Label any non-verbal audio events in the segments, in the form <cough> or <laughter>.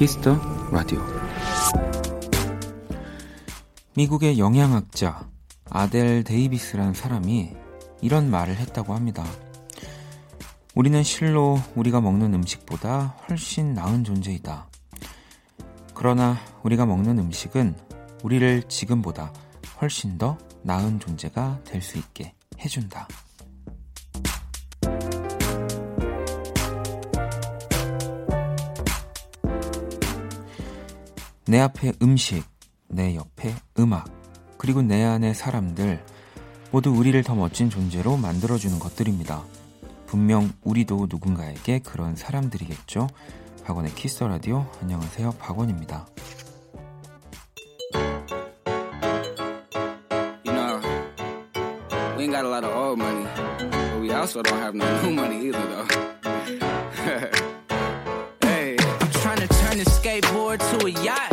키스 더 라디오 미국의 영양학자 아델 데이비스란 사람이 이런 말을 했다고 합니다. 우리는 실로 우리가 먹는 음식보다 훨씬 나은 존재이다. 그러나 우리가 먹는 음식은 우리를 지금보다 훨씬 더 나은 존재가 될 수 있게 해준다. 내 앞에 음식, 내 옆에 음악, 그리고 내 안의 사람들, 모두 우리를 더 멋진 존재로 만들어주는 것들입니다. 분명 우리도 누군가에게 그런 사람들이겠죠? 박원의 키스 라디오 안녕하세요 박원입니다. Also don't have no new money either though. hey, I'm trying to turn this skateboard to a yacht.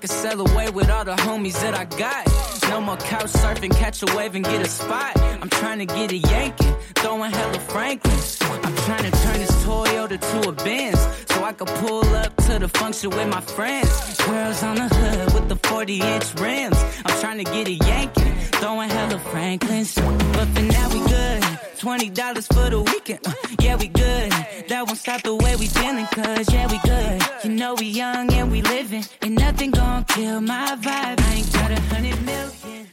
Can sail away with all the homies that I got. No more couch surfing, catch a wave and get a spot. I'm trying to get a Yankee, throwing hella Franklins. I'm trying to turn this Toyota to a Benz. So I can pull up to the function with my friends. Girls on the hood with the 40 inch rims. I'm trying to get a Yankee, throwing hella Franklins. But for now we good. $20 for the weekend. Uh, yeah, we good. That won't stop the way we feeling, cause yeah, we good. You know we young and we living. And nothing gon' kill my vibe. I ain't got a hundred million.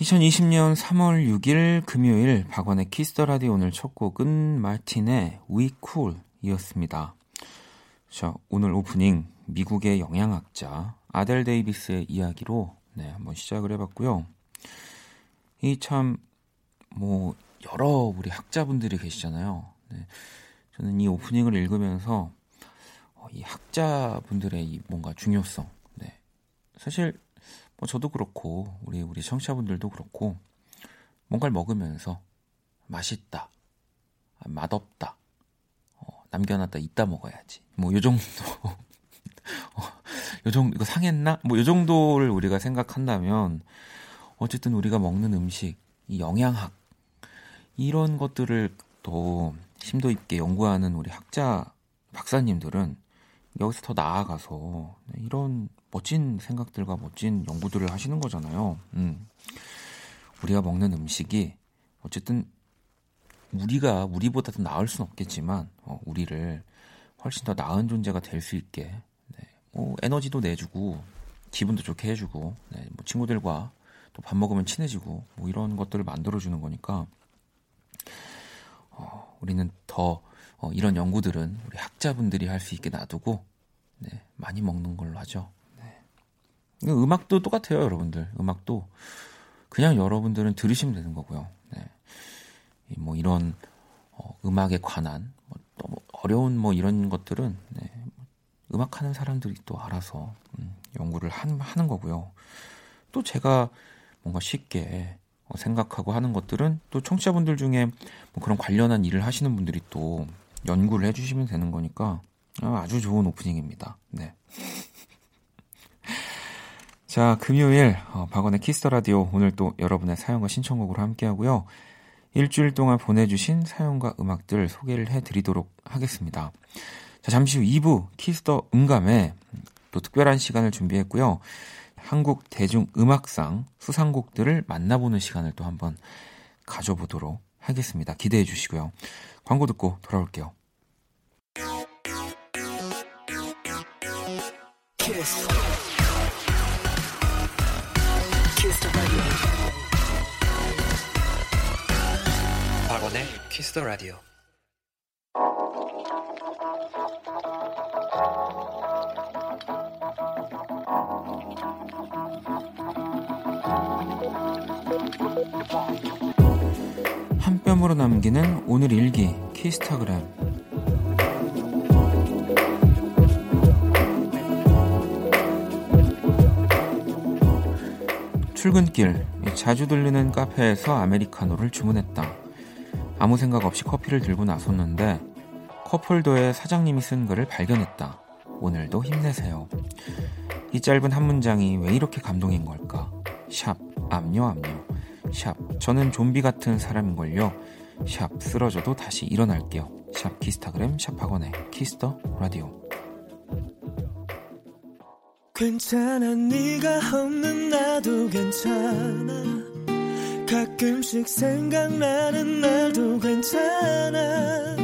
2020년 3월 6일 금요일 박원의 키스터 라디오 오늘 첫 곡은 마틴의 We Cool 이었습니다. 자, 오늘 오프닝 미국의 영양학자 아델 데이비스의 이야기로 네, 한번 시작을 해봤고요. 이 참 뭐 여러 우리 학자분들이 계시잖아요. 네, 저는 이 오프닝을 읽으면서 어, 이 학자분들의 이 뭔가 중요성, 네, 사실 뭐 저도 그렇고 우리 우리 청취자분들도 그렇고 뭔가를 먹으면서 맛있다, 아, 맛없다, 어, 남겨놨다 이따 먹어야지. 뭐 요 정도. <laughs> 어, 요 정도 이거 상했나? 뭐 요 정도를 우리가 생각한다면 어쨌든 우리가 먹는 음식, 이 영양학 이런 것들을 또 심도 있게 연구하는 우리 학자 박사님들은 여기서 더 나아가서 이런 멋진 생각들과 멋진 연구들을 하시는 거잖아요. 음. 우리가 먹는 음식이 어쨌든 우리가 우리보다 더 나을 수는 없겠지만 어, 우리를 훨씬 더 나은 존재가 될 수 있게 네, 뭐 에너지도 내주고 기분도 좋게 해주고 네, 뭐 친구들과 또 밥 먹으면 친해지고 뭐 이런 것들을 만들어주는 거니까 어, 우리는 더 어, 이런 연구들은 우리 학자분들이 할 수 있게 놔두고 네, 많이 먹는 걸로 하죠. 네. 음악도 똑같아요, 여러분들. 음악도 그냥 여러분들은 들으시면 되는 거고요. 네. 뭐 이런 어, 음악에 관한 뭐 너무 어려운 뭐 이런 것들은 네, 음악 하는 사람들이 또 알아서 음, 연구를 한, 하는 거고요. 또 제가 뭔가 쉽게 어, 생각하고 하는 것들은 또 청취자분들 중에 뭐 그런 관련한 일을 하시는 분들이 또 연구를 해주시면 되는 거니까 아주 좋은 오프닝입니다. 네. <laughs> 자, 금요일 어, 박원의 키스 더 라디오 오늘 또 여러분의 사연과 신청곡으로 함께 하고요. 일주일 동안 보내주신 사연과 음악들 소개를 해드리도록 하겠습니다. 자, 잠시 후 2부 키스 더 음감에 또 특별한 시간을 준비했고요. 한국 대중음악상 수상곡들을 만나보는 시간을 또 한번 가져보도록 하겠습니다. 기대해 주시고요. 광고 듣고 돌아올게요. 키스. 키스 박원의 키스 더 라디오. 한 뼘으로 남기는 오늘 일기 키스타그램 출근길 자주 들르는 카페에서 아메리카노를 주문했다. 아무 생각 없이 커피를 들고 나섰는데 컵홀더에 사장님이 쓴 글을 발견했다. 오늘도 힘내세요. 이 짧은 한 문장이 왜 이렇게 감동인 걸까? 샵, 압류, 압류. 샵, 저는 좀비 같은 사람인걸요. 샵 쓰러져도 다시 일어날게요. 샵 키스타그램 샵 박원의 키스 더 라디오 괜찮아 네가 없는 나도 괜찮아 가끔씩 생각나는 날도 괜찮아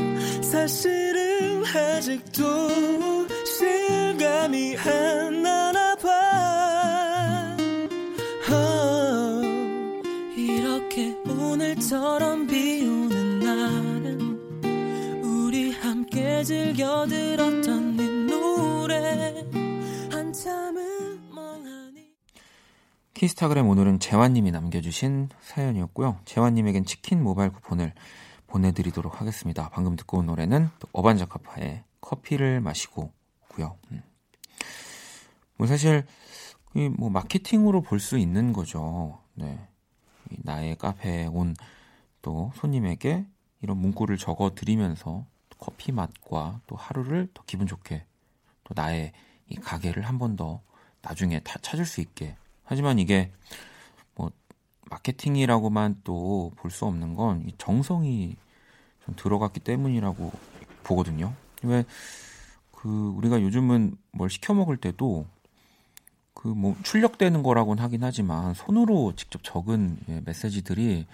사실은 아직도 실감이 안 오늘처럼 비 오는 날은 우리 함께 즐겨 들었던 네 노래 한참을 멍하니 키스타그램 오늘은 재환님이 남겨주신 사연이었고요. 재환님에겐 치킨 모바일 쿠폰을 보내드리도록 하겠습니다. 방금 듣고 온 노래는 또 어반자카파의 커피를 마시고고요. 음. 뭐 사실 뭐 마케팅으로 볼 수 있는 거죠. 네. 나의 카페에 온 또 손님에게 이런 문구를 적어 드리면서 커피 맛과 또 하루를 더 기분 좋게 또 나의 이 가게를 한 번 더 나중에 다 찾을 수 있게. 하지만 이게 뭐 마케팅이라고만 또 볼 수 없는 건 이 정성이 좀 들어갔기 때문이라고 보거든요. 왜 그 우리가 요즘은 뭘 시켜 먹을 때도 그 뭐 출력되는 거라고는 하긴 하지만 손으로 직접 적은 예, 메시지들이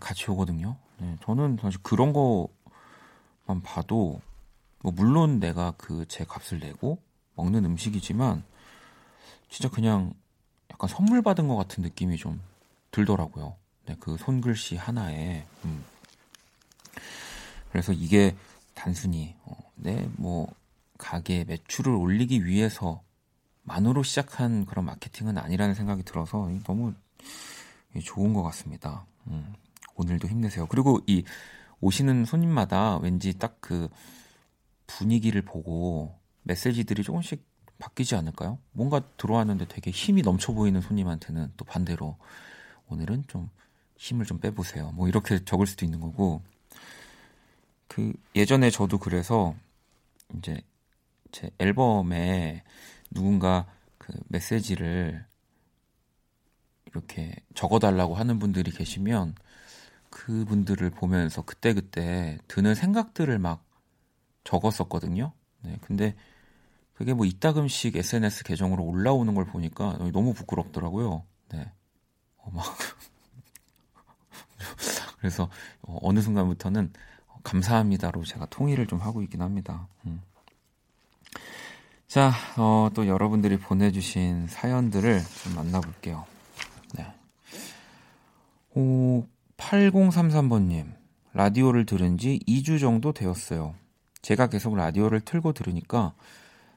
같이 오거든요. 네, 저는 사실 그런 거만 봐도 뭐 물론 내가 그 제 값을 내고 먹는 음식이지만 진짜 그냥 약간 선물 받은 것 같은 느낌이 좀 들더라고요. 네, 그 손글씨 하나에. 음. 그래서 이게 단순히 어, 네, 뭐 가게 매출을 올리기 위해서 만으로 시작한 그런 마케팅은 아니라는 생각이 들어서 너무 좋은 것 같습니다. 음, 오늘도 힘내세요. 그리고 이 오시는 손님마다 왠지 딱 그 분위기를 보고 메시지들이 조금씩 바뀌지 않을까요? 뭔가 들어왔는데 되게 힘이 넘쳐 보이는 손님한테는 또 반대로 오늘은 좀 힘을 좀 빼보세요. 뭐 이렇게 적을 수도 있는 거고. 그 예전에 저도 그래서 이제 제 앨범에 누군가 그 메시지를 이렇게 적어달라고 하는 분들이 계시면 그분들을 보면서 그때그때 드는 생각들을 막 적었었거든요. 네, 근데 그게 뭐 이따금씩 SNS 계정으로 올라오는 걸 보니까 너무 부끄럽더라고요. 네. 어, 막. <laughs> 그래서 어, 어느 순간부터는 감사합니다로 제가 통일을 좀 하고 있긴 합니다. 음. 자, 어, 또 여러분들이 보내주신 사연들을 좀 만나볼게요. 네. 오, 8033번님, 라디오를 들은 지 2주 정도 되었어요. 제가 계속 라디오를 틀고 들으니까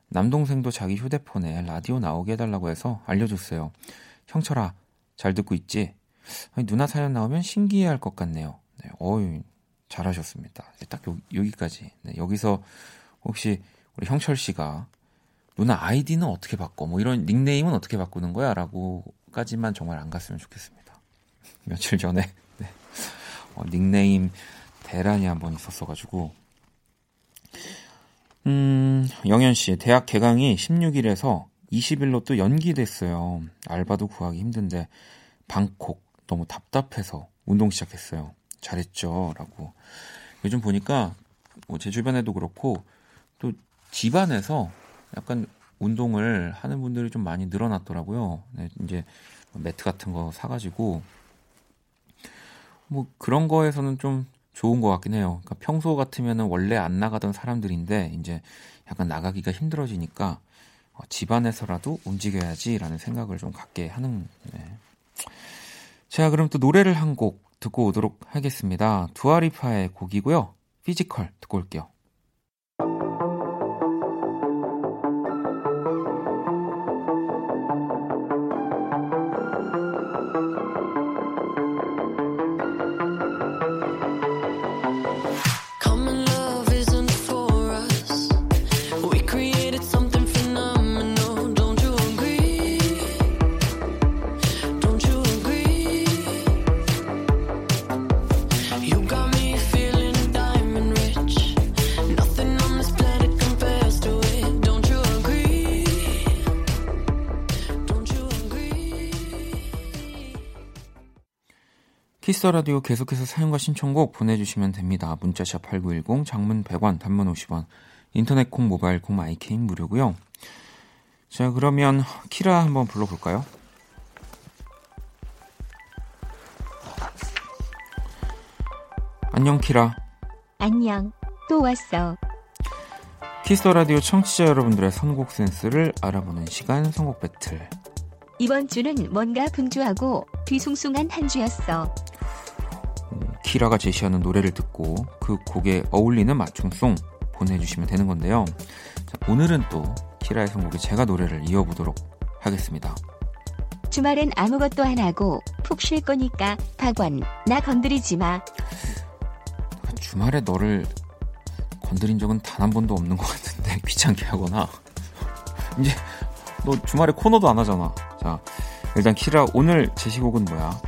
남동생도 자기 휴대폰에 라디오 나오게 해달라고 해서 알려줬어요. 형철아, 잘 듣고 있지? 아니, 누나 사연 나오면 신기해 할 것 같네요. 네, 어유 잘하셨습니다. 딱 요, 여기까지. 네, 여기서 혹시 우리 형철 씨가 누나 아이디는 어떻게 바꿔? 뭐 이런 닉네임은 어떻게 바꾸는 거야? 라고까지만 정말 안 갔으면 좋겠습니다. <laughs> 며칠 전에 <laughs> 네. 어, 닉네임 대란이 한 번 있었어가지고 음, 영현 씨, 대학 개강이 16일에서 20일로 또 연기됐어요. 알바도 구하기 힘든데 방콕 너무 답답해서 운동 시작했어요. 잘했죠. 라고. 요즘 보니까 뭐 제 주변에도 그렇고 또 집안에서 약간 운동을 하는 분들이 좀 많이 늘어났더라고요. 네, 이제 매트 같은 거 사가지고 뭐 그런 거에서는 좀 좋은 것 같긴 해요. 그러니까 평소 같으면은 원래 안 나가던 사람들인데 이제 약간 나가기가 힘들어지니까 어, 집안에서라도 움직여야지라는 생각을 좀 갖게 하는. 네. 자, 그럼 또 노래를 한 곡 듣고 오도록 하겠습니다. 두아리파의 곡이고요. 피지컬 듣고 올게요. 키스 더 라디오 계속해서 사연과 신청곡 보내주시면 됩니다. 문자샵 8910, 장문 100원, 단문 50원, 인터넷 콩, 모바일 콩, 마이케이는 무료고요. 자, 그러면 키라 한번 불러볼까요? 안녕 키라. 안녕. 또 왔어. 키스 더 라디오 청취자 여러분들의 선곡 센스를 알아보는 시간 선곡 배틀. 이번 주는 뭔가 분주하고 뒤숭숭한 한 주였어. 키라가 제시하는 노래를 듣고 그 곡에 어울리는 맞춤송 보내주시면 되는 건데요. 자, 오늘은 또 키라의 선곡에 제가 노래를 이어보도록 하겠습니다. 주말엔 아무것도 안 하고 푹 쉴 거니까 박원 나 건드리지 마. 주말에 너를 건드린 적은 단 한 번도 없는 것 같은데 <laughs> 귀찮게 하거나 이제 너 주말에 코너도 안 하잖아. 자 일단 키라 오늘 제시곡은 뭐야?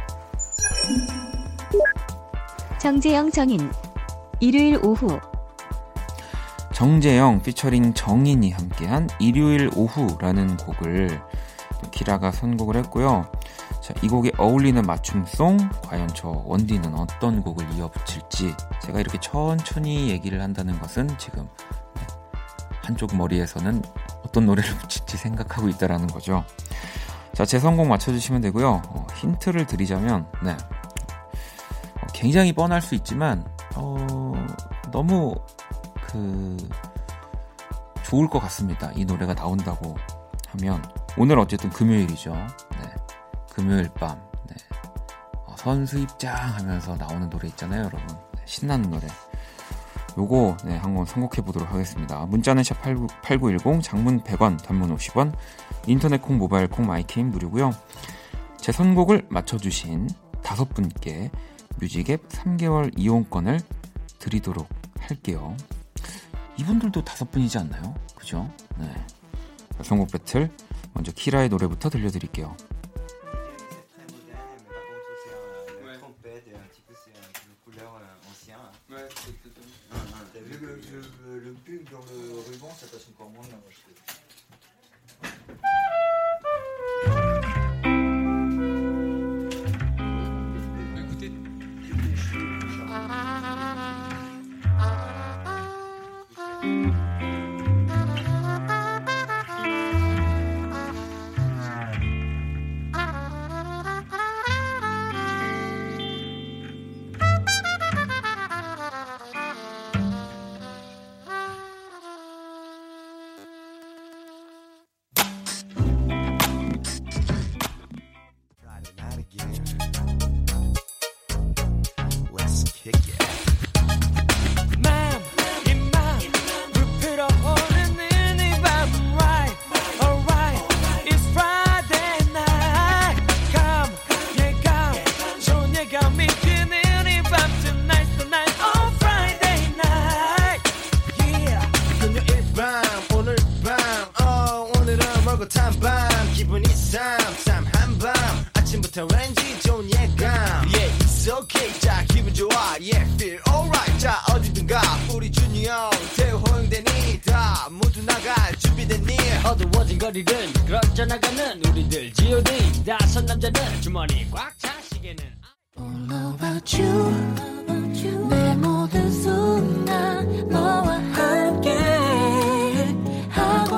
정재영 정인 일요일 오후 정재영 피처링 정인이 함께한 일요일 오후라는 곡을 키라가 선곡을 했고요. 자, 이 곡에 어울리는 맞춤송 과연 저 원디는 어떤 곡을 이어붙일지 제가 이렇게 천천히 얘기를 한다는 것은 지금 네, 한쪽 머리에서는 어떤 노래를 <laughs> 붙일지 생각하고 있다라는 거죠. 자, 제 선곡 맞춰주시면 되고요. 어, 힌트를 드리자면 네. 어, 굉장히 뻔할 수 있지만 어, 너무 그 좋을 것 같습니다. 이 노래가 나온다고 하면 오늘 어쨌든 금요일이죠. 네. 금요일 밤 네. 어, 선수 입장 하면서 나오는 노래 있잖아요, 여러분. 네, 신나는 노래. 요거 네, 한번 선곡해 보도록 하겠습니다. 문자는 샵 89, 8910, 장문 100원, 단문 50원, 인터넷 콩, 모바일 콩, 마이케이는 무료고요. 제 선곡을 맞춰주신 다섯 분께 뮤직앱 3개월 이용권을 드리도록 할게요. 이분들도 다섯 분이지 않나요? 그죠? 네. 선곡 배틀 먼저 키라의 노래부터 들려드릴게요.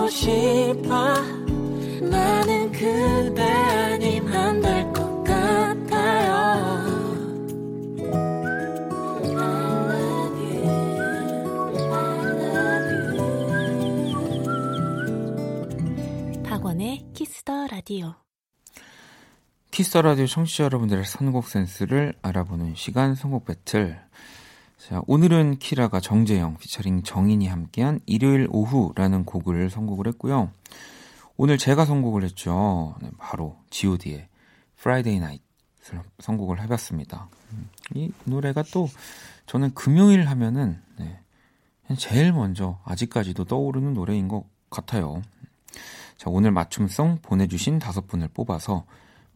싶어. 나는 그대 아님 안 될 것 같아요. I love you I love you 박원의 키스 더 라디오 키스 더 라디오 청취자 여러분들의 선곡 센스를 알아보는 시간 선곡 배틀. 자, 오늘은 키라가 정재영 피처링 정인이 함께한 일요일 오후라는 곡을 선곡을 했고요. 오늘 제가 선곡을 했죠. 네, 바로 G.O.D의 Friday Night을 선곡을 해봤습니다. 음, 이 노래가 또 저는 금요일 하면은 네, 제일 먼저 아직까지도 떠오르는 노래인 것 같아요. 자, 오늘 맞춤 song 보내주신 다섯 분을 뽑아서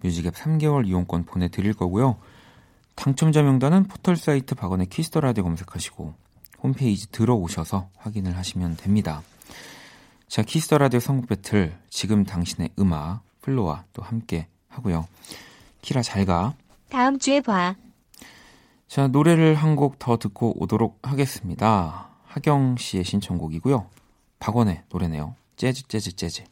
뮤직앱 3개월 이용권 보내드릴 거고요. 당첨자 명단은 포털 사이트 박원의 키스 더 라디오 검색하시고 홈페이지 들어오셔서 확인을 하시면 됩니다. 자, 키스 더 라디오 선곡 배틀 지금 당신의 음악 FLO와 또 함께 하고요. 키라 잘 가. 다음 주에 봐. 자, 노래를 한 곡 더 듣고 오도록 하겠습니다. 하경 씨의 신청곡이고요. 박원의 노래네요. 재즈, 재즈, 재즈.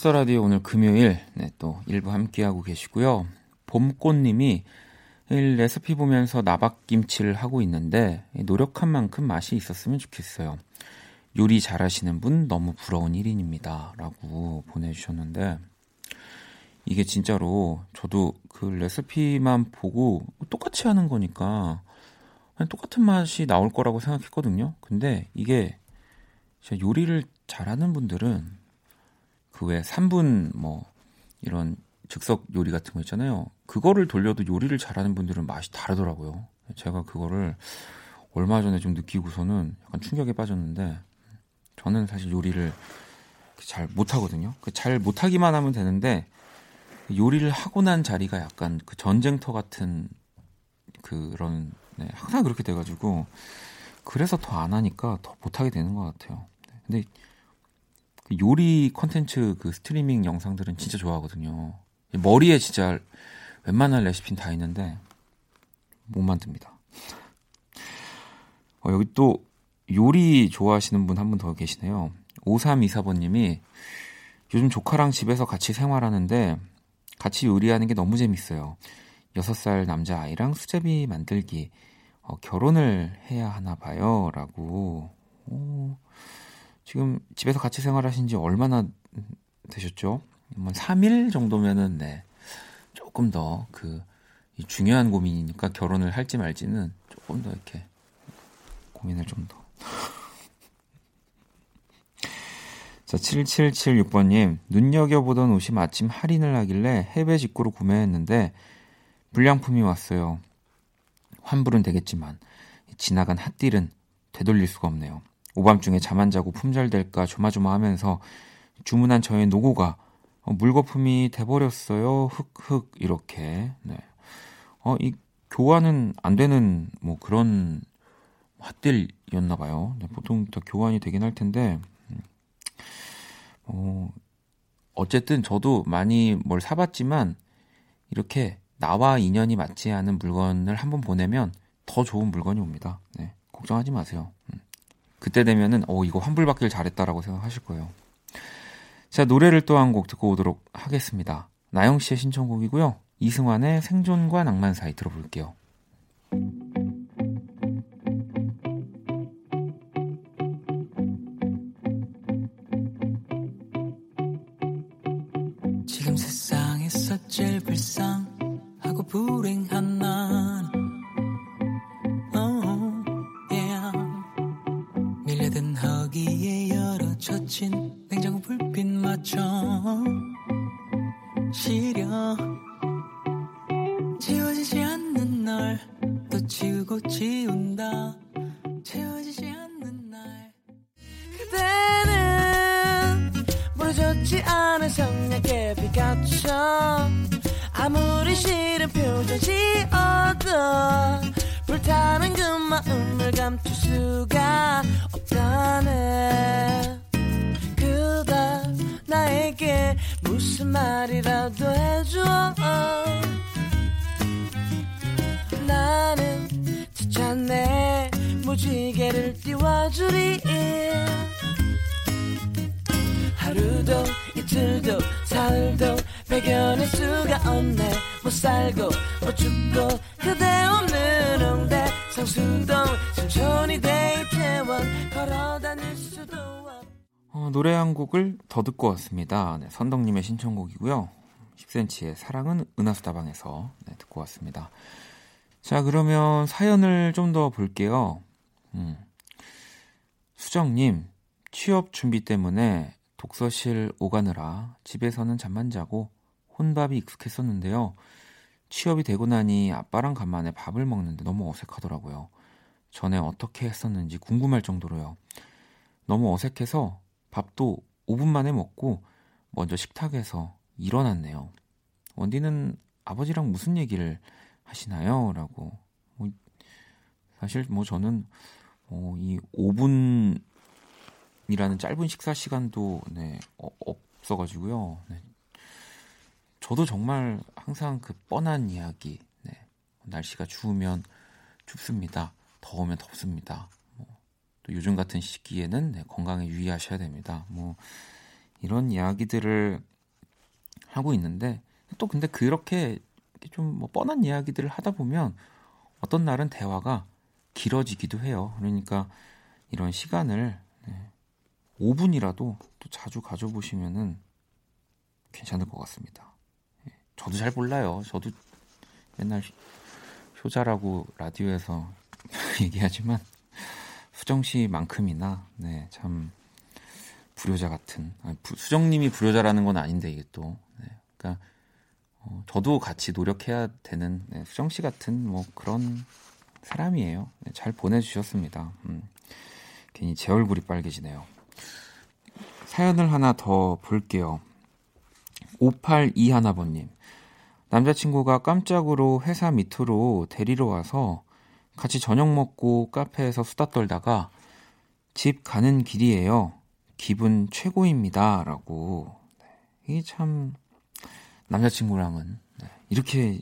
키스 터 라디오 오늘 금요일 네, 또 일부 함께하고 계시고요. 봄꽃님이 이 레시피 보면서 나박김치를 하고 있는데 노력한 만큼 맛이 있었으면 좋겠어요. 요리 잘하시는 분 너무 부러운 1인입니다. 라고 보내주셨는데 이게 진짜로 저도 그 레시피만 보고 똑같이 하는 거니까 똑같은 맛이 나올 거라고 생각했거든요. 근데 이게 요리를 잘하는 분들은 그외 3분 뭐 이런 즉석 요리 같은 거 있잖아요. 그거를 돌려도 요리를 잘하는 분들은 맛이 다르더라고요. 제가 그거를 얼마 전에 좀 느끼고서는 약간 충격에 빠졌는데 저는 사실 요리를 잘 못하거든요. 그잘 못하기만 하면 되는데 요리를 하고 난 자리가 약간 그 전쟁터 같은 그런 네, 항상 그렇게 돼가지고 그래서 더 안 하니까 더 못하게 되는 것 같아요. 네, 근데 그 요리 컨텐츠 그 스트리밍 영상들은 진짜 좋아하거든요. 머리에 진짜 웬만한 레시피는 다 있는데 못 만듭니다. 어, 여기 또 요리 좋아하시는 분 한 분 더 계시네요. 5324번님이 요즘 조카랑 집에서 같이 생활하는데 같이 요리하는 게 너무 재밌어요. 6살 남자아이랑 수제비 만들기 어, 결혼을 해야 하나 봐요. 라고 오, 지금 집에서 같이 생활하신 지 얼마나 되셨죠? 한 3일 정도면은 네. 조금 더 그 중요한 고민이니까 결혼을 할지 말지는 조금 더 이렇게 고민을 좀 더. <laughs> 자, 7776번님, 눈여겨보던 옷이 마침 할인을 하길래 해외 직구로 구매했는데, 불량품이 왔어요. 환불은 되겠지만, 지나간 핫딜은 되돌릴 수가 없네요. 오밤중에 잠 안 자고 품절될까 조마조마하면서 주문한 저의 노고가 어, 물거품이 돼버렸어요. 흑흑 이렇게. 네. 어, 이 교환은 안 되는 뭐 그런 핫딜이었나 봐요. 네, 보통 다 교환이 되긴 할 텐데. 음. 어, 어쨌든 저도 많이 뭘 사봤지만 이렇게 나와 인연이 맞지 않은 물건을 한번 보내면 더 좋은 물건이 옵니다. 네, 걱정하지 마세요. 음. 그때 되면은 어 이거 환불받길 잘했다라고 생각하실 거예요. 자, 노래를 또 한 곡 듣고 오도록 하겠습니다. 나영 씨의 신청곡이고요. 이승환의 생존과 낭만 사이 들어볼게요. 10cm의 사랑은 은하수다방에서 네, 듣고 왔습니다. 자, 그러면 사연을 좀 더 볼게요. 음. 수정님, 취업 준비 때문에 독서실 오가느라 집에서는 잠만 자고 혼밥이 익숙했었는데요. 취업이 되고 나니 아빠랑 간만에 밥을 먹는데 너무 어색하더라고요. 전에 어떻게 했었는지 궁금할 정도로요. 너무 어색해서 밥도 5분 만에 먹고 먼저 식탁에서 일어났네요. 원디는 아버지랑 무슨 얘기를 하시나요? 라고. 뭐, 사실 뭐 저는 어, 이 5분이라는 짧은 식사 시간도 네, 어, 없어가지고요. 네. 저도 정말 항상 그 뻔한 이야기. 네. 날씨가 추우면 춥습니다. 더우면 덥습니다. 뭐, 또 요즘 같은 시기에는 네, 건강에 유의하셔야 됩니다. 뭐 이런 이야기들을 하고 있는데 또 근데 그렇게 좀 뭐 뻔한 이야기들을 하다 보면 어떤 날은 대화가 길어지기도 해요. 그러니까 이런 시간을 네, 5분이라도 또 자주 가져보시면은 괜찮을 것 같습니다. 예, 저도 잘 몰라요. 저도 맨날 효자라고 라디오에서 <laughs> 얘기하지만 수정 씨만큼이나 네, 참 불효자 같은 부, 수정님이 불효자라는 건 아닌데 이게 또 네, 그러니까 어, 저도 같이 노력해야 되는 네, 수정 씨 같은 뭐 그런 사람이에요. 네, 잘 보내주셨습니다. 음, 괜히 제 얼굴이 빨개지네요. 사연을 하나 더 볼게요. 5821번님. 남자친구가 깜짝으로 회사 밑으로 데리러 와서 같이 저녁 먹고 카페에서 수다 떨다가 집 가는 길이에요. 기분 최고입니다. 라고. 네, 이게 참, 남자친구랑은 네, 이렇게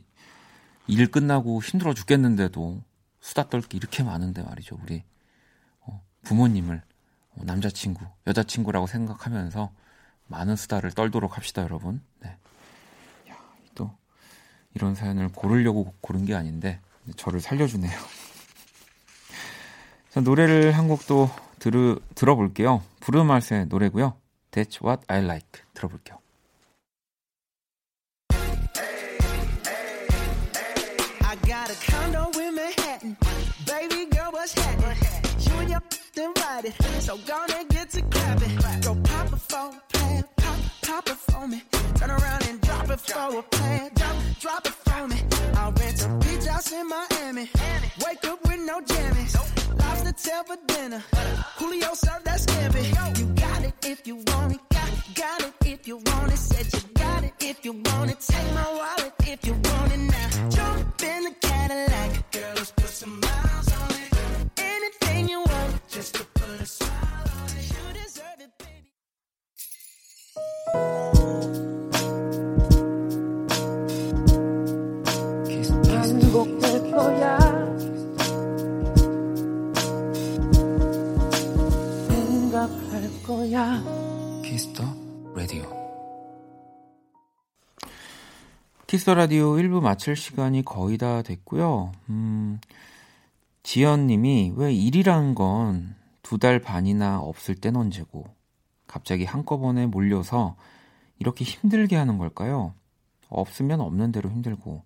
일 끝나고 힘들어 죽겠는데도 수다 떨게 이렇게 많은데 말이죠. 우리 어, 부모님을 어, 남자친구, 여자친구라고 생각하면서 많은 수다를 떨도록 합시다, 여러분. 네. 야, 또 이런 사연을 고르려고 고른 게 아닌데 저를 살려주네요. <laughs> 자, 노래를 한 곡도 들 들어볼게요. 브루마스의 노래고요. That's What I Like 들어볼게요. You and your then ride it. So gonna get to clapping. Go pop it for a plan. Pop, pop it for me. Turn around and drop it for a plan. Drop, drop it for me. I'll rent a beach house in Miami. Wake up with no jammies. Lobster tail for dinner. Julio served that scampi. You got it if you want it. Got, got it if you want it. Said you got it if you want it. Take my wallet if you want it now. Jump in the Cadillac. Girl, let's put some miles on it. 키스 더 라디오 1부 마칠 시간이 거의 다 됐고요. 음, 지연님이 왜 일이란 건 두 달 반이나 없을 땐 언제고 갑자기 한꺼번에 몰려서 이렇게 힘들게 하는 걸까요? 없으면 없는 대로 힘들고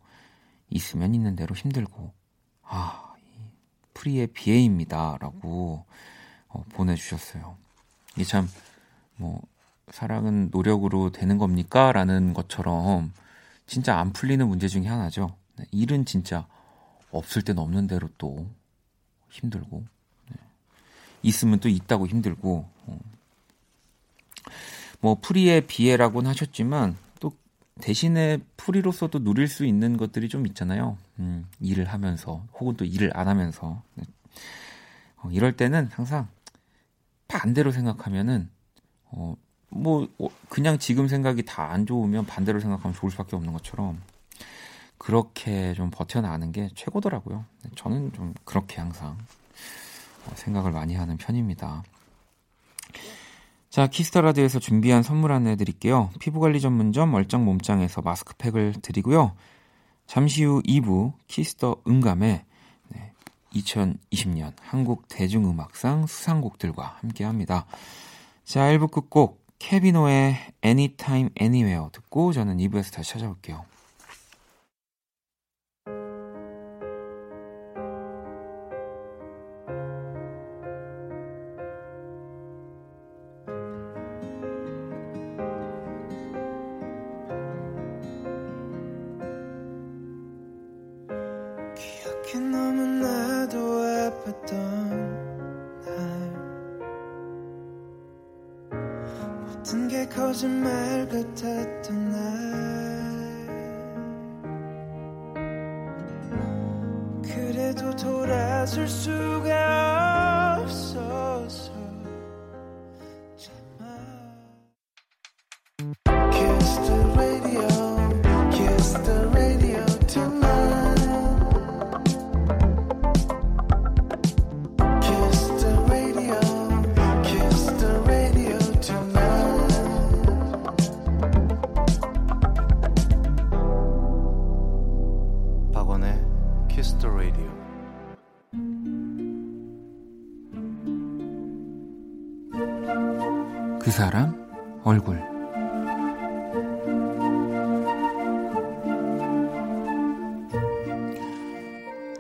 있으면 있는 대로 힘들고 아, 이 free의 비애입니다라고 어, 보내주셨어요. 이게 참 뭐 사랑은 노력으로 되는 겁니까? 라는 것처럼 진짜 안 풀리는 문제 중에 하나죠. 네, 일은 진짜 없을 땐 없는 대로 또 힘들고 네. 있으면 또 있다고 힘들고 어. 뭐 프리의 비애라고는 하셨지만 또 대신에 프리로서도 누릴 수 있는 것들이 좀 있잖아요. 음, 일을 하면서 혹은 또 일을 안 하면서 네. 어, 이럴 때는 항상 반대로 생각하면은 어, 뭐 어, 그냥 지금 생각이 다 안 좋으면 반대로 생각하면 좋을 수밖에 없는 것처럼 그렇게 좀 버텨나가는 게 최고더라고요. 저는 좀 그렇게 항상 어, 생각을 많이 하는 편입니다. 자, 키스 더 라디오에서 준비한 선물 안내 드릴게요. 피부관리 전문점 얼짱 몸짱에서 마스크팩을 드리고요. 잠시 후 2부 키스 더 음감회 네, 2020년 한국 대중음악상 수상곡들과 함께 합니다. 자, 1부 끝곡 케비노의 Anytime Anywhere 듣고 저는 2부에서 다시 찾아올게요.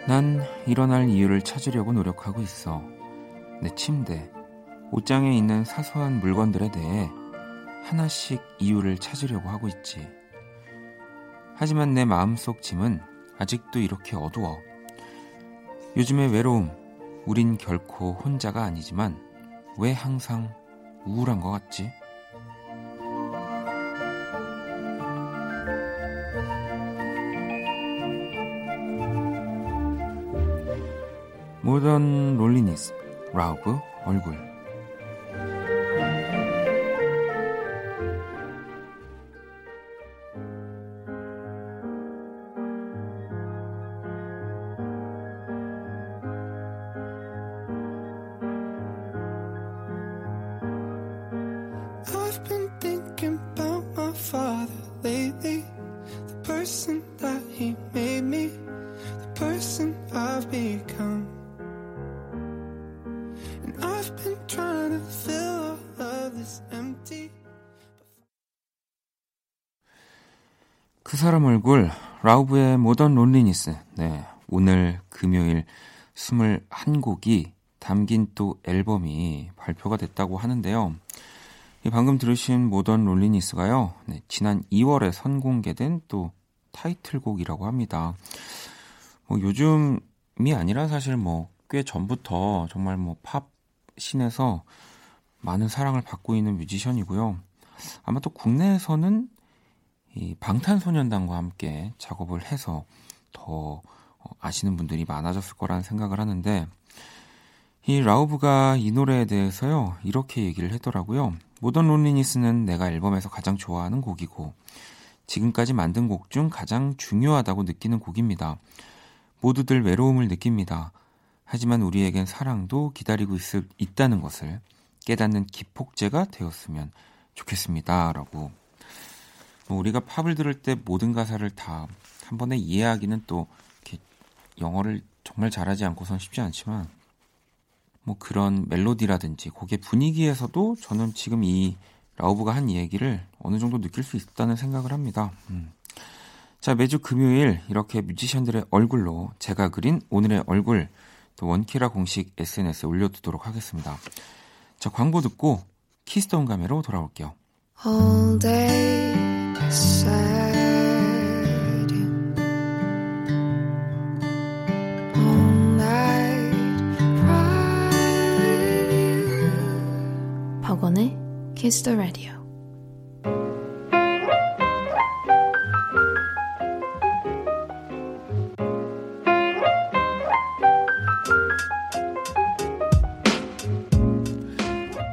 난 일어날 이유를 찾으려고 노력하고 있어. 내 침대, 옷장에 있는 사소한 물건들에 대해 하나씩 이유를 찾으려고 하고 있지. 하지만 내 마음속 짐은 아직도 이렇게 어두워. 요즘의 외로움, 우린 결코 혼자가 아니지만 왜 항상 우울한 것 같지? 모던 롤리니스, 라우브, 얼굴. Modern Loneliness. 네, 오늘 금요일 21곡이 담긴 또 앨범이 발표가 됐다고 하는데요. 이 방금 들으신 Modern Loneliness가요, 네, 지난 2월에 선공개된 또 타이틀곡이라고 합니다. 뭐 요즘이 아니라 사실 뭐 꽤 전부터 정말 뭐 팝 scene에서 많은 사랑을 받고 있는 뮤지션이고요. 아마 또 국내에서는 이 방탄소년단과 함께 작업을 해서 더 어, 아시는 분들이 많아졌을 거라는 생각을 하는데 이 라우브가 이 노래에 대해서요 이렇게 얘기를 했더라고요. 모던 론리니스는 내가 앨범에서 가장 좋아하는 곡이고 지금까지 만든 곡 중 가장 중요하다고 느끼는 곡입니다. 모두들 외로움을 느낍니다. 하지만 우리에겐 사랑도 기다리고 있을, 있다는 것을 깨닫는 기폭제가 되었으면 좋겠습니다. 라고. 뭐 우리가 팝을 들을 때 모든 가사를 다 한 번에 이해하기는 또 영어를 정말 잘하지 않고선 쉽지 않지만 뭐 그런 멜로디라든지 곡의 분위기에서도 저는 지금 이 라우브가 한 얘기를 어느 정도 느낄 수 있다는 생각을 합니다. 음. 자, 매주 금요일 이렇게 뮤지션들의 얼굴로 제가 그린 오늘의 얼굴 또 원키라 공식 SNS에 올려두도록 하겠습니다. 자, 광고 듣고 키스톤 가메로 돌아올게요. All day sad. All night cry with you. 박원의 Kiss the Radio.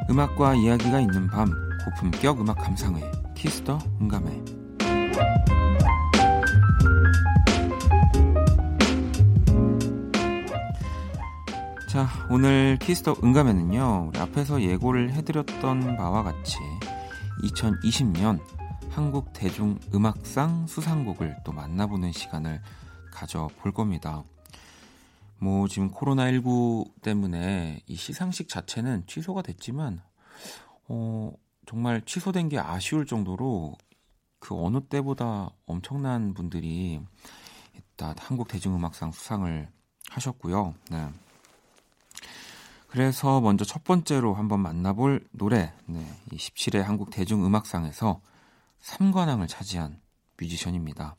음악과 이야기가 있는 밤 고품격 음악 감상회 키스 더 음감회 자 오늘 키스 더 음감회는요 우리 앞에서 예고를 해드렸던 바와 같이 2020년 한국 대중 음악상 수상곡을 또 만나보는 시간을 가져볼 겁니다. 뭐 지금 코로나19 때문에 이 시상식 자체는 취소가 됐지만 어, 정말 취소된 게 아쉬울 정도로 그 어느 때보다 엄청난 분들이 일단 한국 대중음악상 수상을 하셨고요. 네. 그래서 먼저 첫 번째로 한번 만나볼 노래, 네, 이 17회 한국 대중음악상에서 3관왕을 차지한 뮤지션입니다.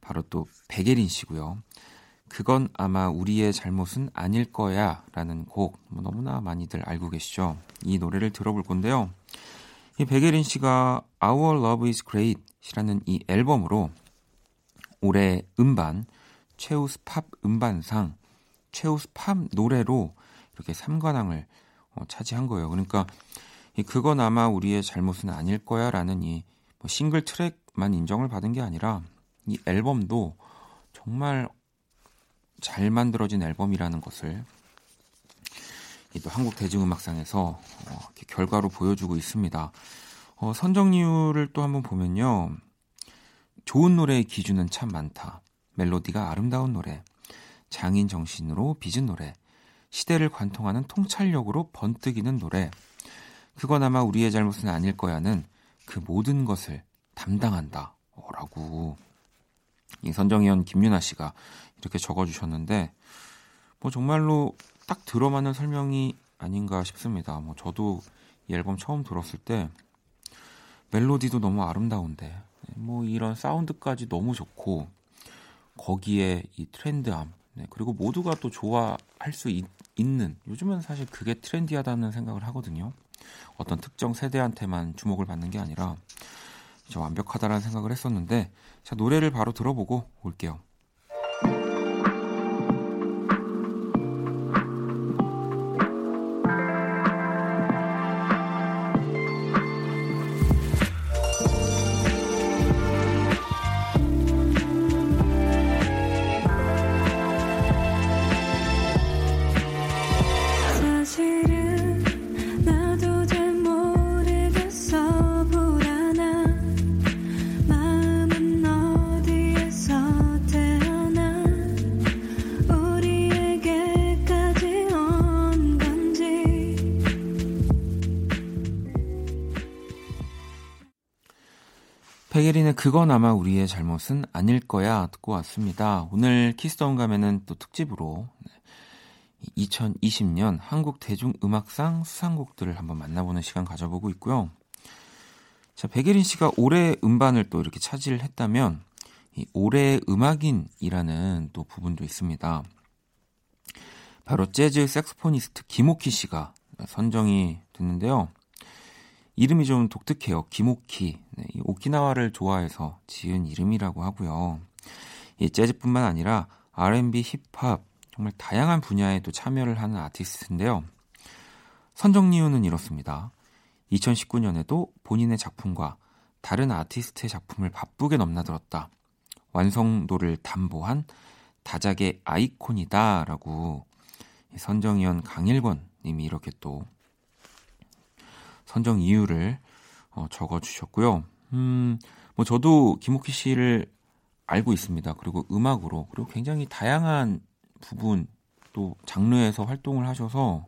바로 또 백예린 씨고요. 그건 아마 우리의 잘못은 아닐 거야 라는 곡뭐 너무나 많이들 알고 계시죠. 이 노래를 들어볼 건데요. 이 백예린 씨가 Our Love is Great 이라는 이 앨범으로 올해 음반 최우수 팝 음반상 최우수 팝 노래로 이렇게 3관왕을 어, 차지한 거예요. 그러니까 이 그건 아마 우리의 잘못은 아닐 거야라는 이 뭐 싱글 트랙만 인정을 받은 게 아니라 이 앨범도 정말 잘 만들어진 앨범이라는 것을 또 한국 대중음악상에서 어, 결과로 보여주고 있습니다. 어, 선정 이유를 또 한번 보면요. 좋은 노래의 기준은 참 많다. 멜로디가 아름다운 노래, 장인 정신으로 빚은 노래, 시대를 관통하는 통찰력으로 번뜩이는 노래. 그건 아마 우리의 잘못은 아닐 거야는 그 모든 것을 담당한다. 라고 이 선정위원 김윤아 씨가 이렇게 적어주셨는데 뭐 정말로 딱 들어맞는 설명이 아닌가 싶습니다. 뭐 저도 이 앨범 처음 들었을 때 멜로디도 너무 아름다운데 뭐 이런 사운드까지 너무 좋고 거기에 이 트렌드함 네, 그리고 모두가 또 좋아할 수 있, 는 요즘은 사실 그게 트렌디하다는 생각을 하거든요. 어떤 특정 세대한테만 주목을 받는 게 아니라 완벽하다라는 생각을 했었는데 자 노래를 바로 들어보고 올게요. 그건 아마 우리의 잘못은 아닐 거야 듣고 왔습니다. 오늘 키스 더 음감회는 또 특집으로 2020년 한국 대중음악상 수상곡들을 한번 만나보는 시간 가져보고 있고요. 자, 백예린 씨가 올해 음반을 또 이렇게 차지를 했다면 이 올해의 음악인이라는 또 부분도 있습니다. 바로 재즈 saxophonist 김오키 씨가 선정이 됐는데요. 이름이 좀 독특해요. 김오키. 네, 이 오키나와를 좋아해서 지은 이름이라고 하고요. 이 재즈뿐만 아니라 R&B, 힙합 정말 다양한 분야에 또 참여를 하는 아티스트인데요. 선정 이유는 이렇습니다. 2019년에도 본인의 작품과 다른 아티스트의 작품을 바쁘게 넘나들었다. 완성도를 담보한 다작의 아이콘이다라고 선정위원 강일권 님이 이렇게 또 선정 이유를 어, 적어 주셨고요. 음, 뭐 저도 김옥희 씨를 알고 있습니다. 그리고 음악으로 그리고 굉장히 다양한 부분 또 장르에서 활동을 하셔서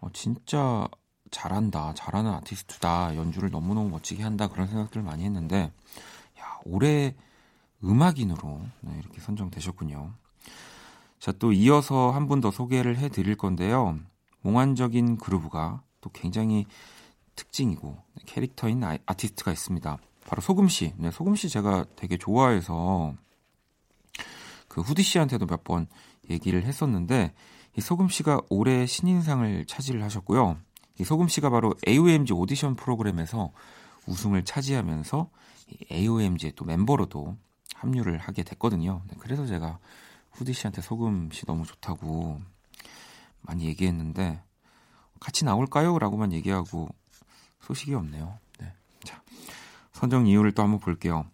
어, 진짜 잘한다, 잘하는 아티스트다, 연주를 너무너무 멋지게 한다 그런 생각들을 많이 했는데 야, 올해 음악인으로 네, 이렇게 선정되셨군요. 자, 또 이어서 한 분 더 소개를 해드릴 건데요. 몽환적인 그루브가 또 굉장히 특징이고 캐릭터인 아, 아티스트가 있습니다. 바로 소금 씨. 네, 소금 씨 제가 되게 좋아해서 그 후디 씨한테도 몇 번 얘기를 했었는데 이 소금 씨가 올해 신인상을 차지를 하셨고요. 이 소금 씨가 바로 AOMG 오디션 프로그램에서 우승을 차지하면서 AOMG의 또 멤버로도 합류를 하게 됐거든요. 네, 그래서 제가 후디 씨한테 소금 씨 너무 좋다고 많이 얘기했는데 같이 나올까요? 라고만 얘기하고 소식이 없네요. 네. 자, 선정 이유를 또 한번 볼게요.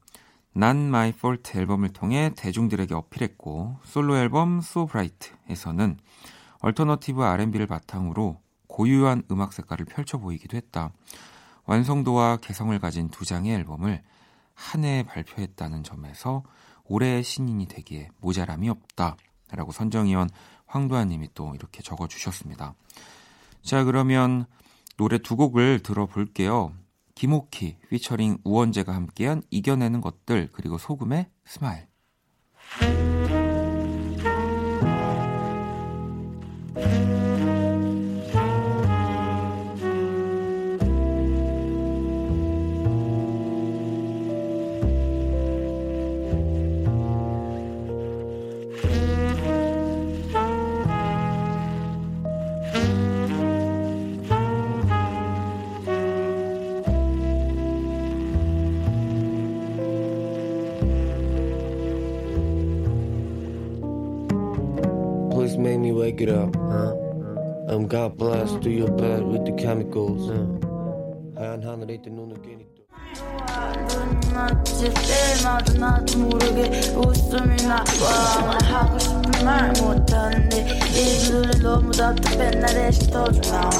Not My Fault 앨범을 통해 대중들에게 어필했고 솔로 앨범 So Bright에서는 alternative R&B를 바탕으로 고유한 음악 색깔을 펼쳐 보이기도 했다. 완성도와 개성을 가진 두 장의 앨범을 한 해에 발표했다는 점에서 올해의 신인이 되기에 모자람이 없다. 라고 선정위원 황두하 님이 또 이렇게 적어 주셨습니다. 자, 그러면 노래 두 곡을 들어볼게요. 김옥희 피처링 우원재가 함께한 이겨내는 것들 그리고 소금의 Smile. Make me wake it up. Huh? Um, God bless. Do your best with the chemicals. 하얀 하늘에 있던 눈을 깨니 또. 마치 때마다 나도 모르게 웃음이 나와 말 하고 싶은 말 못하는데 입술이 너무 답답해 나 대신 더좀 나와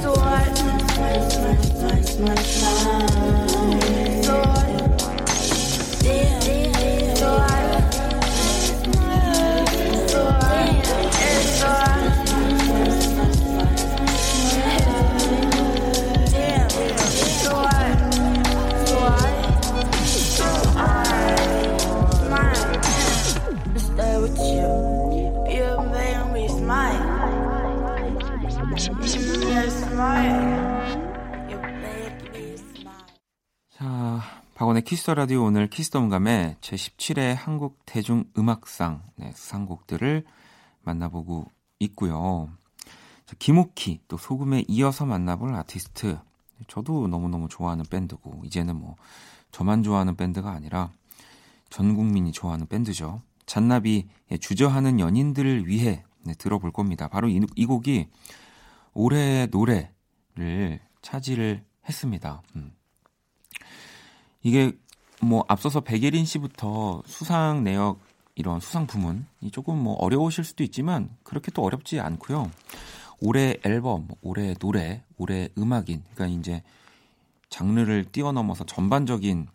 So I smile smile smile smile smile So I damn 박원의 키스 더 라디오 오늘 키스 더 음감회 제17회 한국 대중음악상 네, 수상곡들을 만나보고 있고요. 자, 김오키 또 소금에 이어서 만나볼 아티스트 저도 너무너무 좋아하는 밴드고 이제는 뭐 저만 좋아하는 밴드가 아니라 전 국민이 좋아하는 밴드죠. 잔나비의 주저하는 연인들을 위해 네, 들어볼 겁니다. 바로 이, 이 곡이 올해의 노래를 차지를 했습니다. 음. 이게 뭐 앞서서 백예린 씨부터 수상 내역 이런 수상 부문이 조금 뭐 어려우실 수도 있지만 그렇게 또 어렵지 않고요. 올해 앨범, 올해 노래, 올해 음악인 그러니까 이제 장르를 뛰어넘어서 전반적인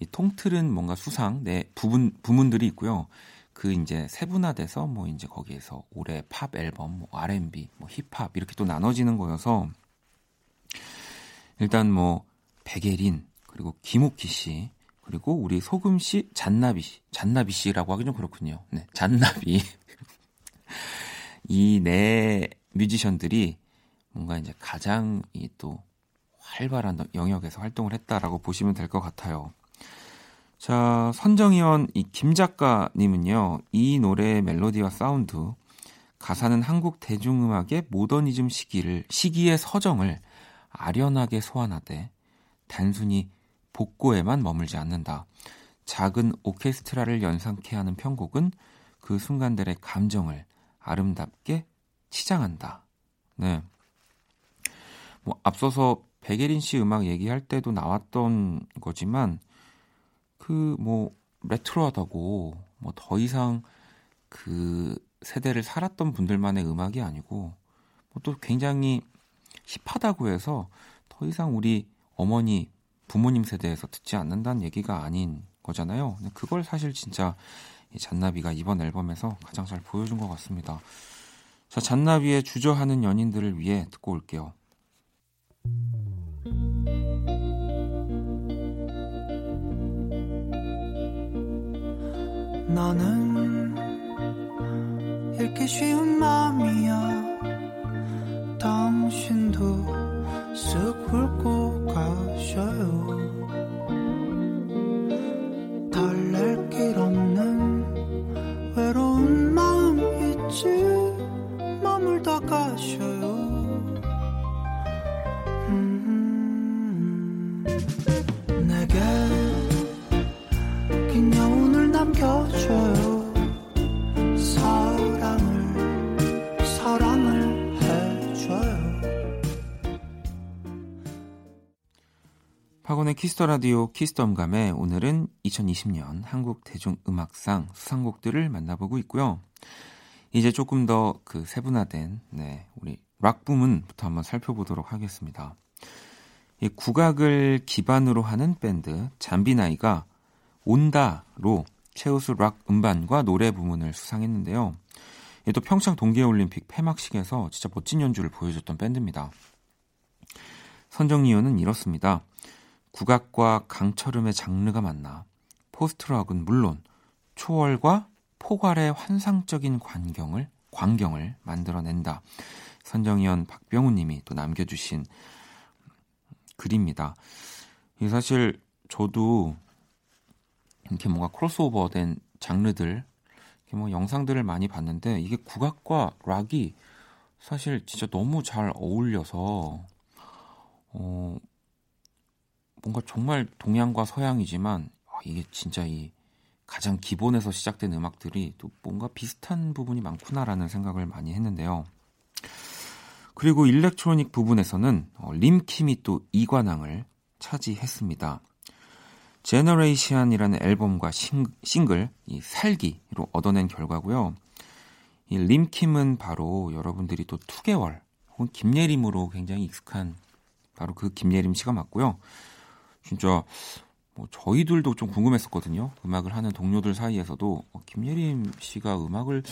이 통틀은 뭔가 수상 내 부분 부문들이 있고요. 그 이제 세분화돼서 뭐 이제 거기에서 올해 팝 앨범, 뭐 R&B, 뭐 힙합 이렇게 또 나눠지는 거여서 일단 뭐 백예린 그리고 김오키 씨 그리고 우리 소금 씨, 잔나비 씨, 잔나비 씨라고 하기 좀 그렇군요. 네, 잔나비 <laughs> 이 네 뮤지션들이 뭔가 이제 가장 이 또 활발한 영역에서 활동을 했다라고 보시면 될 것 같아요. 자, 선정위원 이 김 작가님은요, 이 노래의 멜로디와 사운드, 가사는 한국 대중음악의 모더니즘 시기를, 시기의 서정을 아련하게 소환하되, 단순히 복고에만 머물지 않는다. 작은 오케스트라를 연상케 하는 편곡은 그 순간들의 감정을 아름답게 치장한다. 네. 뭐, 앞서서 백예린 씨 음악 얘기할 때도 나왔던 거지만, 그 뭐 레트로하다고 뭐 더 이상 그 세대를 살았던 분들만의 음악이 아니고 뭐 또 굉장히 힙하다고 해서 더 이상 우리 어머니 부모님 세대에서 듣지 않는다는 얘기가 아닌 거잖아요. 그걸 사실 진짜 이 잔나비가 이번 앨범에서 가장 잘 보여준 것 같습니다. 자, 잔나비의 주저하는 연인들을 위해 듣고 올게요. 나는 읽기 쉬운 마음이야 당신도 쓱 훑고 가셔요 키스 더 라디오 키스 더 음감회 오늘은 2020년 한국 대중음악상 수상곡들을 만나보고 있고요. 이제 조금 더 그 세분화된 네, 우리 락 부문부터 한번 살펴보도록 하겠습니다. 이 국악을 기반으로 하는 밴드 잠비나이가 온다로 최우수 락 음반과 노래 부문을 수상했는데요. 또 평창 동계올림픽 폐막식에서 진짜 멋진 연주를 보여줬던 밴드입니다. 선정 이유는 이렇습니다. 국악과 강철음의 장르가 만나 포스트락은 물론 초월과 포괄의 환상적인 광경을 광경을 만들어낸다. 선정이연 박병우님이 또 남겨주신 글입니다. 이 사실 저도 이렇게 뭔가 크로스오버된 장르들, 이렇게 뭐 영상들을 많이 봤는데 이게 국악과 락이 사실 진짜 너무 잘 어울려서 어 뭔가 정말 동양과 서양이지만 아, 이게 진짜 이 가장 기본에서 시작된 음악들이 또 뭔가 비슷한 부분이 많구나라는 생각을 많이 했는데요. 그리고 electronic 부분에서는 어, 림킴이 또 이관왕을 차지했습니다. GENERASIAN이라는 앨범과 싱, 싱글 이 살기로 얻어낸 결과고요. 이 림킴은 바로 여러분들이 또 2개월 혹은 김예림으로 굉장히 익숙한 바로 그 김예림 씨가 맞고요. 진짜 뭐 저희들도 좀 궁금했었거든요. 음악을 하는 동료들 사이에서도 어, 김예림 씨가 음악을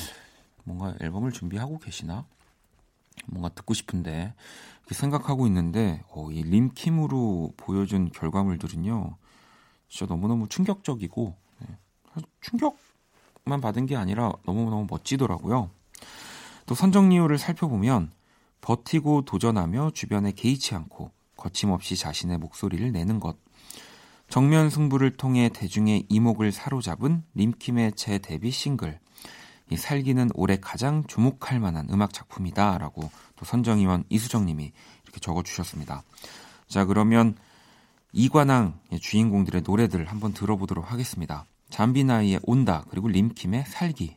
뭔가 앨범을 준비하고 계시나? 뭔가 듣고 싶은데 생각하고 있는데 어, 이 림킴으로 보여준 결과물들은요. 진짜 너무너무 충격적이고 네. 충격만 받은 게 아니라 너무너무 멋지더라고요. 또 선정리호를 살펴보면 버티고 도전하며 주변에 개의치 않고 거침없이 자신의 목소리를 내는 것. 정면 승부를 통해 대중의 이목을 사로잡은 림킴의 제 데뷔 싱글. 이 살기는 올해 가장 주목할 만한 음악 작품이다라고 또 선정위원 이수정님이 이렇게 적어주셨습니다. 자 그러면 이관왕 주인공들의 노래들 한번 들어보도록 하겠습니다. 잠비나이의 온다 그리고 림킴의 살기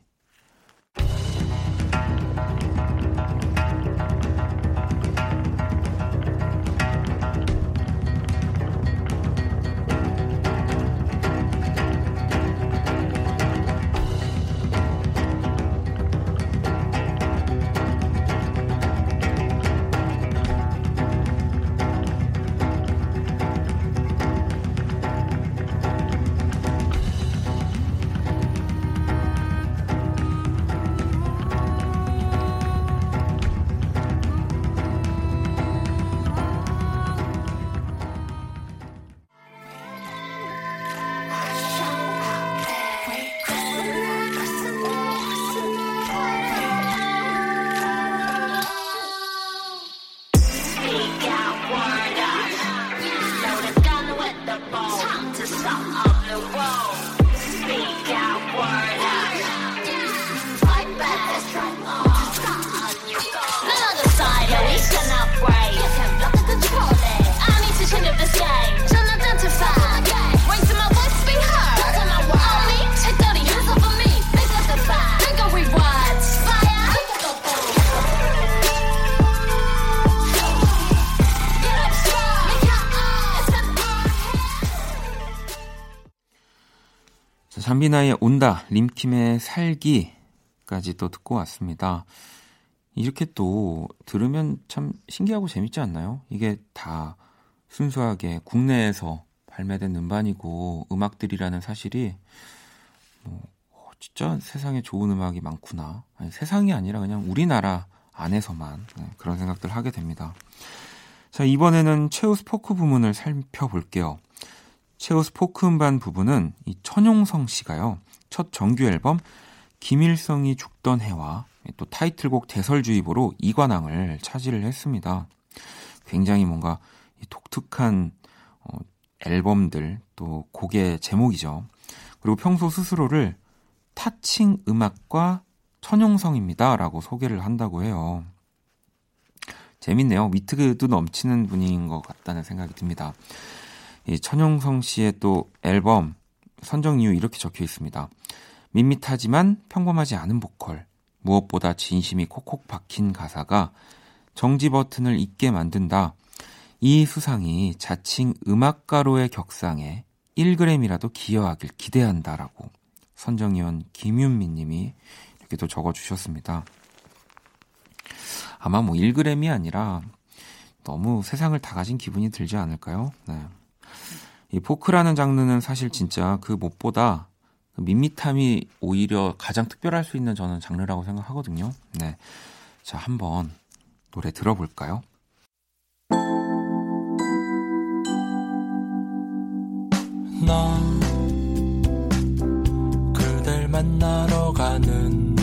잠비나의 온다, 림킴의 살기까지 또 듣고 왔습니다. 이렇게 또 들으면 참 신기하고 재밌지 않나요? 이게 다 순수하게 국내에서 발매된 음반이고 음악들이라는 사실이 뭐 어, 진짜 세상에 좋은 음악이 많구나. 아니, 세상이 아니라 그냥 우리나라 안에서만 네, 그런 생각들 하게 됩니다. 자, 이번에는 최우 스포크 부문을 살펴볼게요. 체오스 포크 음반 부분은 이 천용성 씨가요. 첫 정규 앨범 김일성이 죽던 해와 또 타이틀곡 대설주의보로 이관왕을 차지를 했습니다. 굉장히 뭔가 독특한 어, 앨범들 또 곡의 제목이죠. 그리고 평소 스스로를 타칭 음악과 천용성입니다라고 소개를 한다고 해요. 재밌네요. 위트도 넘치는 분인 것 같다는 생각이 듭니다. 이 천용성 씨의 또 앨범 선정 이유 이렇게 적혀 있습니다. 밋밋하지만 평범하지 않은 보컬, 무엇보다 진심이 콕콕 박힌 가사가 정지 버튼을 잊게 만든다. 이 수상이 자칭 음악가로의 격상에 1g이라도 기여하길 기대한다라고 선정위원 김윤미 님이 이렇게 또 적어주셨습니다. 아마 뭐 1g이 아니라 너무 세상을 다 가진 기분이 들지 않을까요? 네. 이 포크라는 장르는 사실 진짜 그 무엇보다 밋밋함이 오히려 가장 특별할 수 있는 저는 장르라고 생각하거든요. 네. 자, 한번 노래 들어볼까요? 나 그댈 만나러 가는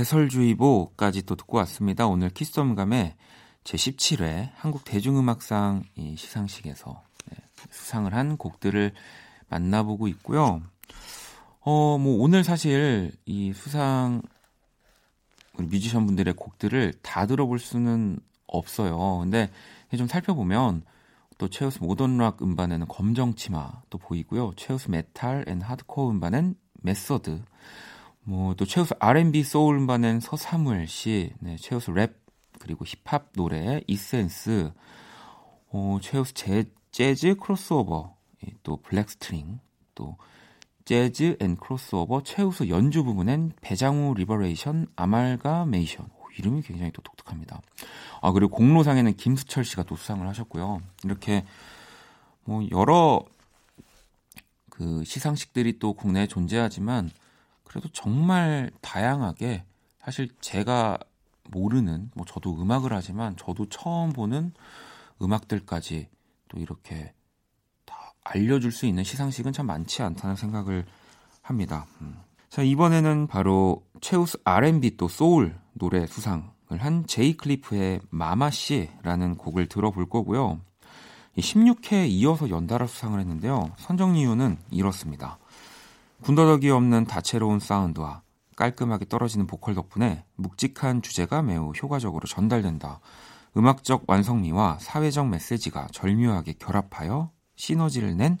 천용성의 대설주의보까지 또 듣고 왔습니다. 오늘 Kiss the 음감의 제17회 한국 대중음악상 이 시상식에서 네, 수상을 한 곡들을 만나보고 있고요. 어, 뭐 오늘 사실 이 수상 뮤지션 분들의 곡들을 다 들어볼 수는 없어요. 근데 좀 살펴보면 또 최우수 모던 락 음반에는 검정 치마 또 보이고요. 최우수 metal and hardcore 음반엔 Method 뭐 또 최우수 R&B 소울 음반엔 서사무엘 씨, 네, 최우수 랩 그리고 힙합 노래 이센스, 어, 최우수 제, 재즈 크로스오버, 예, 또 블랙스트링, 또 재즈 and 크로스오버 최우수 연주 부분엔 배장은 Liberation Amalgamation 오, 이름이 굉장히 또 독특합니다. 아 그리고 공로상에는 김수철 씨가 또 수상을 하셨고요. 이렇게 뭐 여러 그 시상식들이 또 국내에 존재하지만 그래도 정말 다양하게 사실 제가 모르는 뭐 저도 음악을 하지만 저도 처음 보는 음악들까지 또 이렇게 다 알려줄 수 있는 시상식은 참 많지 않다는 생각을 합니다. 음. 자 이번에는 바로 최우수 R&B 또 소울 노래 수상을 한 제이 클리프의 마마씨라는 곡을 들어볼 거고요. 16회 이어서 연달아 수상을 했는데요. 선정 이유는 이렇습니다. 군더더기 없는 다채로운 사운드와 깔끔하게 떨어지는 보컬 덕분에 묵직한 주제가 매우 효과적으로 전달된다. 음악적 완성미와 사회적 메시지가 절묘하게 결합하여 시너지를 낸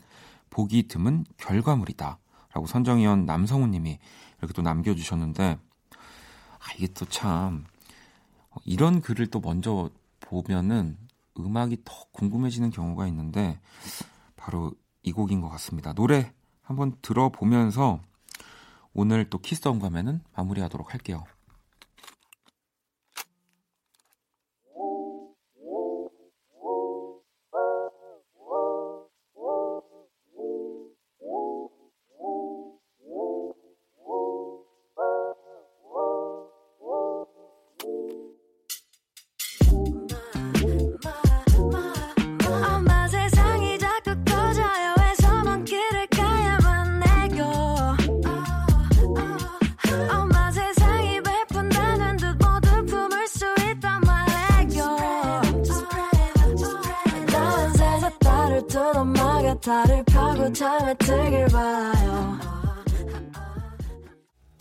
보기 드문 결과물이다. 라고 선정위원 남성훈 님이 이렇게 또 남겨주셨는데, 아, 이게 또 참, 이런 글을 또 먼저 보면은 음악이 더 궁금해지는 경우가 있는데, 바로 이 곡인 것 같습니다. 노래 한번 들어보면서 오늘 또 키스덤 가면은 마무리하도록 할게요.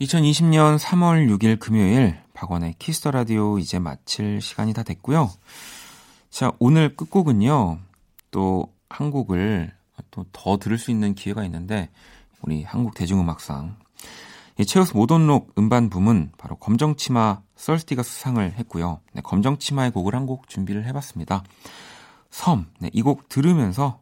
2020년 3월 6일 금요일 박원의 Kiss the Radio 이제 마칠 시간이 다 됐고요. 자, 오늘 끝곡은요. 또 한 곡을 또 더 들을 수 있는 기회가 있는데 우리 한국 대중음악상 이 최우수 모던록 음반 부문 바로 검정치마 THIRSTY가 수상을 했고요. 네, 검정치마의 곡을 한 곡 준비를 해봤습니다. 섬, 네, 이 곡 들으면서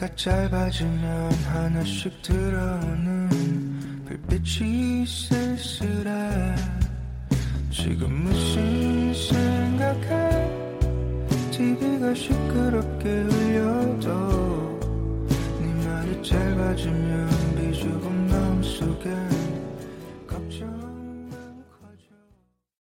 해가 짧아지면 하나씩 들어오는 불빛이 쓸쓸해 지금 무슨 생각해 TV가 시끄럽게 울려도 네 말이 짧아지면 비좁은 마음속에